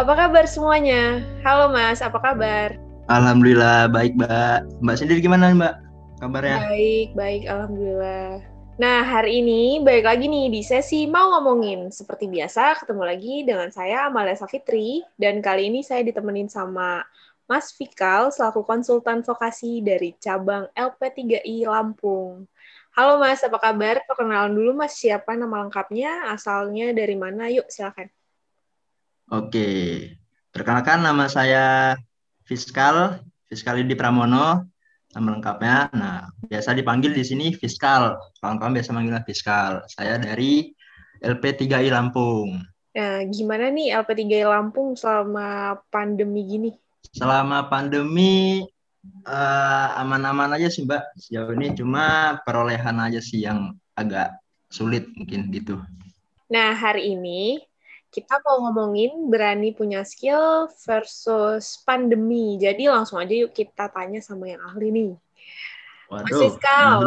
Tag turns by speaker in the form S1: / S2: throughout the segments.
S1: apa kabar semuanya? Halo Mas, apa kabar?
S2: Alhamdulillah baik Mbak. Mbak sendiri gimana Mbak kabarnya?
S1: Baik, baik, Alhamdulillah. Nah, hari ini balik lagi nih di sesi mau ngomongin. Seperti biasa, ketemu lagi dengan saya Amalia Safitri, dan kali ini saya ditemenin sama Mas Fikal selaku konsultan vokasi dari cabang LP3I Lampung. Halo Mas, apa kabar? Perkenalan dulu Mas, siapa nama lengkapnya, asalnya dari mana? Yuk, silakan.
S2: Oke, perkenalkan nama saya Fiskal, Fiskal Yudi Pramono, nama lengkapnya. Nah, biasa dipanggil di sini Fiskal. Kawan-kawan biasa manggilnya Fiskal. Saya dari LP3I Lampung.
S1: Nah, gimana nih LP3I Lampung selama pandemi gini?
S2: Selama pandemi uh, aman-aman aja sih Mbak. Sejauh ini cuma perolehan aja sih yang agak sulit mungkin gitu.
S1: Nah, hari ini kita mau ngomongin berani punya skill versus pandemi. Jadi langsung aja yuk kita tanya sama yang ahli nih. Waduh, Mas Fiskal.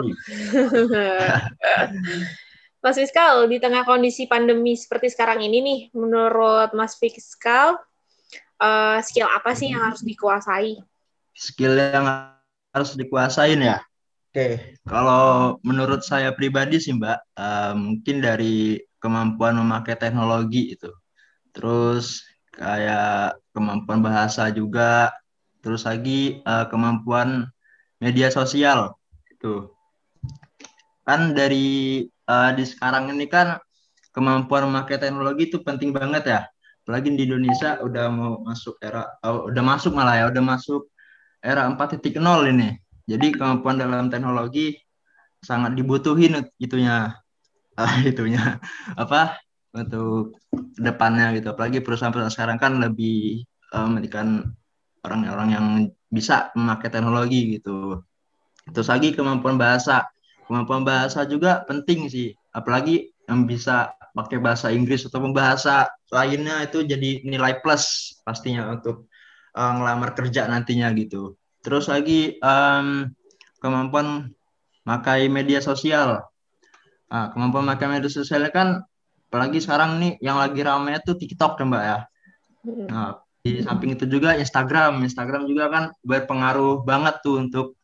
S1: Mas Fiskal, di tengah kondisi pandemi seperti sekarang ini nih, menurut Mas Fiskal, uh, skill apa sih yang harus dikuasai?
S2: Skill yang harus dikuasain ya? Oke, kalau menurut saya pribadi sih Mbak, uh, mungkin dari kemampuan memakai teknologi itu. Terus kayak kemampuan bahasa juga, terus lagi uh, kemampuan media sosial itu. Kan dari uh, di sekarang ini kan kemampuan memakai teknologi itu penting banget ya. Apalagi di Indonesia udah mau masuk era uh, udah masuk malah ya, udah masuk era 4.0 ini. Jadi kemampuan dalam teknologi sangat dibutuhin itunya uh, itunya. Apa untuk depannya gitu. Apalagi perusahaan-perusahaan sekarang kan lebih uh, memberikan orang-orang yang bisa memakai teknologi gitu. Terus lagi kemampuan bahasa. Kemampuan bahasa juga penting sih. Apalagi yang bisa pakai bahasa Inggris atau bahasa lainnya itu jadi nilai plus pastinya untuk uh, ngelamar kerja nantinya gitu. Terus lagi um, kemampuan pakai media sosial Nah, kemampuan pakai media sosial kan apalagi sekarang nih yang lagi ramai itu TikTok ya Mbak ya. Nah, di samping itu juga Instagram. Instagram juga kan berpengaruh banget tuh untuk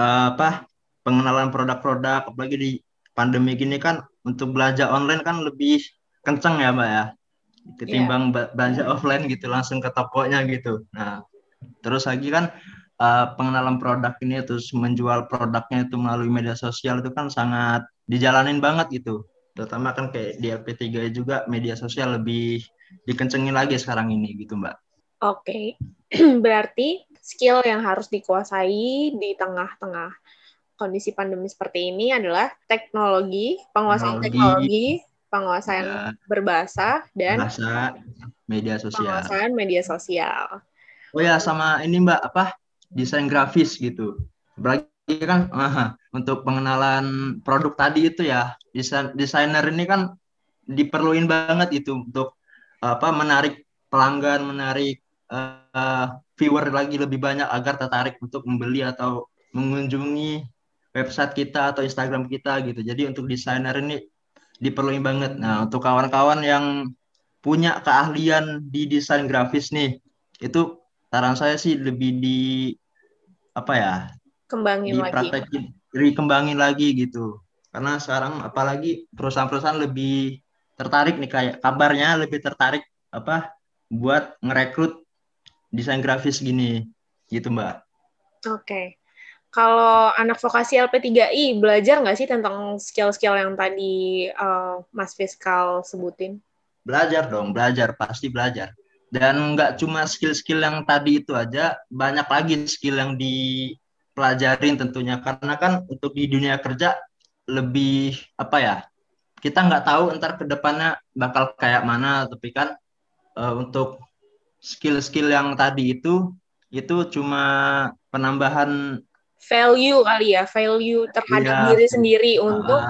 S2: uh, apa pengenalan produk-produk apalagi di pandemi gini kan untuk belanja online kan lebih kenceng ya Mbak ya. Ketimbang yeah. belanja offline gitu langsung ke tokonya gitu. Nah, terus lagi kan uh, pengenalan produk ini terus menjual produknya itu melalui media sosial itu kan sangat dijalanin banget gitu. Terutama kan kayak di LP3 juga media sosial lebih dikencengin lagi sekarang ini gitu mbak.
S1: Oke. Okay. berarti skill yang harus dikuasai di tengah-tengah kondisi pandemi seperti ini adalah teknologi penguasaan teknologi, teknologi penguasaan ya. berbahasa dan
S2: bahasa media sosial.
S1: penguasaan media sosial.
S2: Oh ya sama ini mbak apa? Desain grafis gitu. Apalagi kan uh, untuk pengenalan produk tadi itu ya desain desainer ini kan diperluin banget itu untuk apa menarik pelanggan menarik uh, viewer lagi lebih banyak agar tertarik untuk membeli atau mengunjungi website kita atau Instagram kita gitu. Jadi untuk desainer ini diperluin banget. Nah untuk kawan-kawan yang punya keahlian di desain grafis nih itu saran saya sih lebih di apa ya
S1: kembangin
S2: lagi dikembangin lagi gitu. Karena sekarang apalagi perusahaan-perusahaan lebih tertarik nih kayak kabarnya lebih tertarik apa buat ngerekrut desain grafis gini. Gitu mbak.
S1: Oke. Okay. kalau anak vokasi LP3I belajar nggak sih tentang skill-skill yang tadi uh, Mas Fiskal sebutin?
S2: Belajar dong belajar pasti belajar. Dan nggak cuma skill-skill yang tadi itu aja banyak lagi skill yang di pelajarin tentunya. Karena kan untuk di dunia kerja lebih apa ya kita nggak tahu ntar ke depannya bakal kayak mana. Tapi kan uh, untuk skill-skill yang tadi itu itu cuma penambahan
S1: value kali ya value terhadap iya, diri sendiri uh, untuk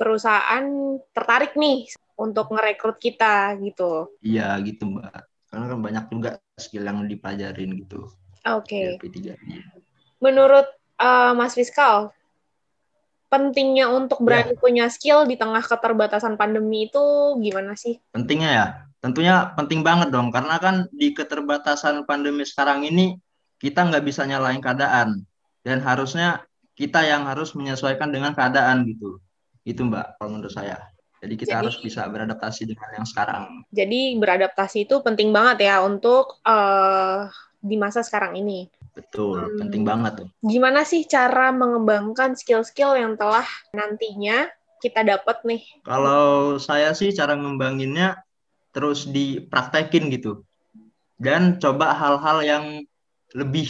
S1: perusahaan tertarik nih untuk ngerekrut kita gitu.
S2: Iya gitu mbak. Karena kan banyak juga skill yang dipelajarin gitu.
S1: Oke. Okay menurut uh, Mas Fiskal, pentingnya untuk berani ya. punya skill di tengah keterbatasan pandemi itu gimana sih?
S2: Pentingnya ya, tentunya penting banget dong karena kan di keterbatasan pandemi sekarang ini kita nggak bisa nyalain keadaan dan harusnya kita yang harus menyesuaikan dengan keadaan gitu. Itu Mbak, kalau menurut saya. Jadi kita jadi, harus bisa beradaptasi dengan yang sekarang.
S1: Jadi beradaptasi itu penting banget ya untuk uh, di masa sekarang ini.
S2: Betul, hmm. penting banget tuh.
S1: Gimana sih cara mengembangkan skill-skill yang telah nantinya kita dapat nih?
S2: Kalau saya sih cara ngembanginnya terus dipraktekin gitu. Dan coba hal-hal yang lebih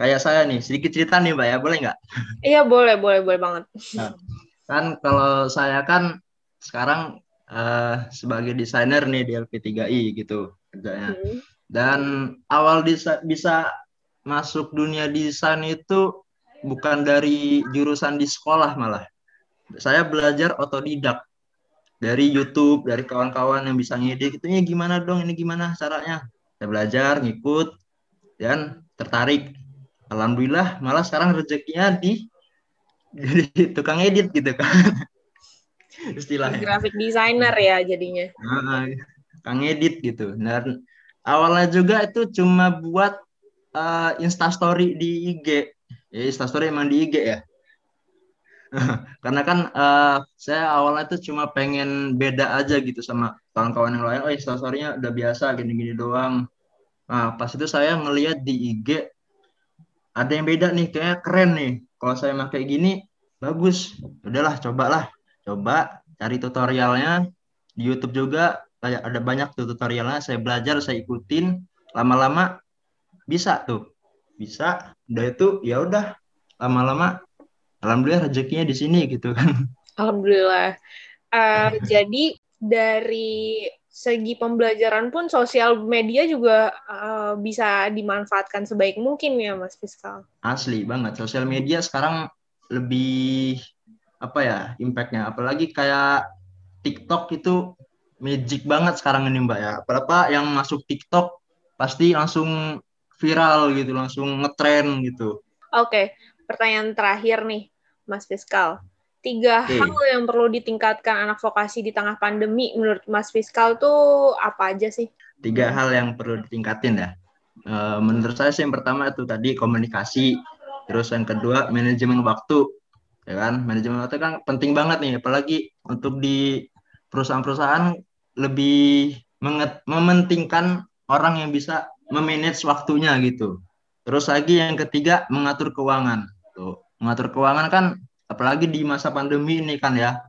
S2: kayak saya nih, sedikit cerita nih Mbak ya, boleh nggak?
S1: Iya boleh, boleh, boleh banget.
S2: Nah, kan kalau saya kan sekarang uh, sebagai desainer nih di LP3I gitu kerjanya. Hmm. Dan awal bisa bisa masuk dunia desain itu bukan dari jurusan di sekolah malah. Saya belajar otodidak dari YouTube, dari kawan-kawan yang bisa ngedit itu ya gimana dong ini gimana caranya. Saya belajar, ngikut dan tertarik. Alhamdulillah malah sekarang rezekinya di jadi tukang edit gitu kan istilahnya.
S1: Graphic designer ya jadinya. Nah,
S2: Kang edit gitu. Dan awalnya juga itu cuma buat uh, instastory di IG. Ya instastory emang di IG ya. Karena kan uh, saya awalnya tuh cuma pengen beda aja gitu sama kawan-kawan yang lain. Oh instastorynya udah biasa gini-gini doang. Nah pas itu saya ngeliat di IG ada yang beda nih kayak keren nih. Kalau saya pakai gini bagus. Udahlah cobalah coba cari tutorialnya di YouTube juga ada banyak tuh tutorialnya saya belajar saya ikutin. Lama-lama bisa tuh. Bisa udah itu ya udah. Lama-lama alhamdulillah rezekinya di sini gitu kan.
S1: Alhamdulillah. Uh, jadi dari segi pembelajaran pun sosial media juga uh, bisa dimanfaatkan sebaik mungkin ya Mas Fiskal.
S2: Asli banget. Sosial media sekarang lebih apa ya impactnya. Apalagi kayak TikTok itu magic banget sekarang ini mbak ya. Apa yang masuk TikTok pasti langsung viral gitu langsung ngetren gitu.
S1: Oke okay. pertanyaan terakhir nih Mas Fiskal. Tiga okay. hal yang perlu ditingkatkan anak vokasi di tengah pandemi menurut Mas Fiskal tuh apa aja sih?
S2: Tiga hal yang perlu ditingkatin ya. E, menurut saya sih yang pertama itu tadi komunikasi. Terus yang kedua manajemen waktu ya kan? Manajemen waktu kan penting banget nih apalagi untuk di perusahaan-perusahaan lebih mementingkan orang yang bisa memanage waktunya gitu. Terus lagi yang ketiga mengatur keuangan. Tuh mengatur keuangan kan apalagi di masa pandemi ini kan ya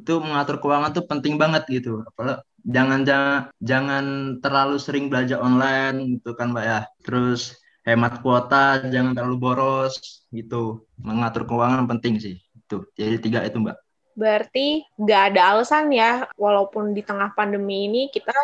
S2: itu mengatur keuangan tuh penting banget gitu. Apalagi jangan jangan jangan terlalu sering belajar online gitu kan mbak ya. Terus hemat kuota jangan terlalu boros gitu. Mengatur keuangan penting sih Tuh, jadi tiga itu Mbak.
S1: Berarti nggak ada alasan ya, walaupun di tengah pandemi ini kita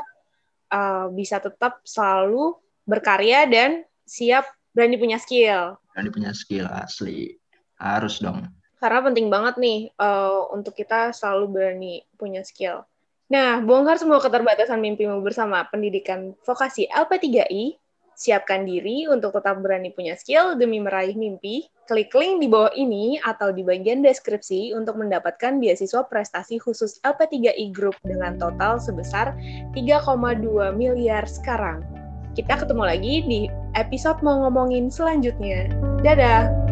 S1: uh, bisa tetap selalu berkarya dan siap berani punya skill.
S2: Berani punya skill, asli. Harus dong.
S1: Karena penting banget nih uh, untuk kita selalu berani punya skill. Nah, bongkar semua keterbatasan mimpimu bersama pendidikan vokasi LP3I Siapkan diri untuk tetap berani punya skill demi meraih mimpi. Klik link di bawah ini atau di bagian deskripsi untuk mendapatkan beasiswa prestasi khusus LP3I Group dengan total sebesar 3,2 miliar sekarang. Kita ketemu lagi di episode mau ngomongin selanjutnya. Dadah!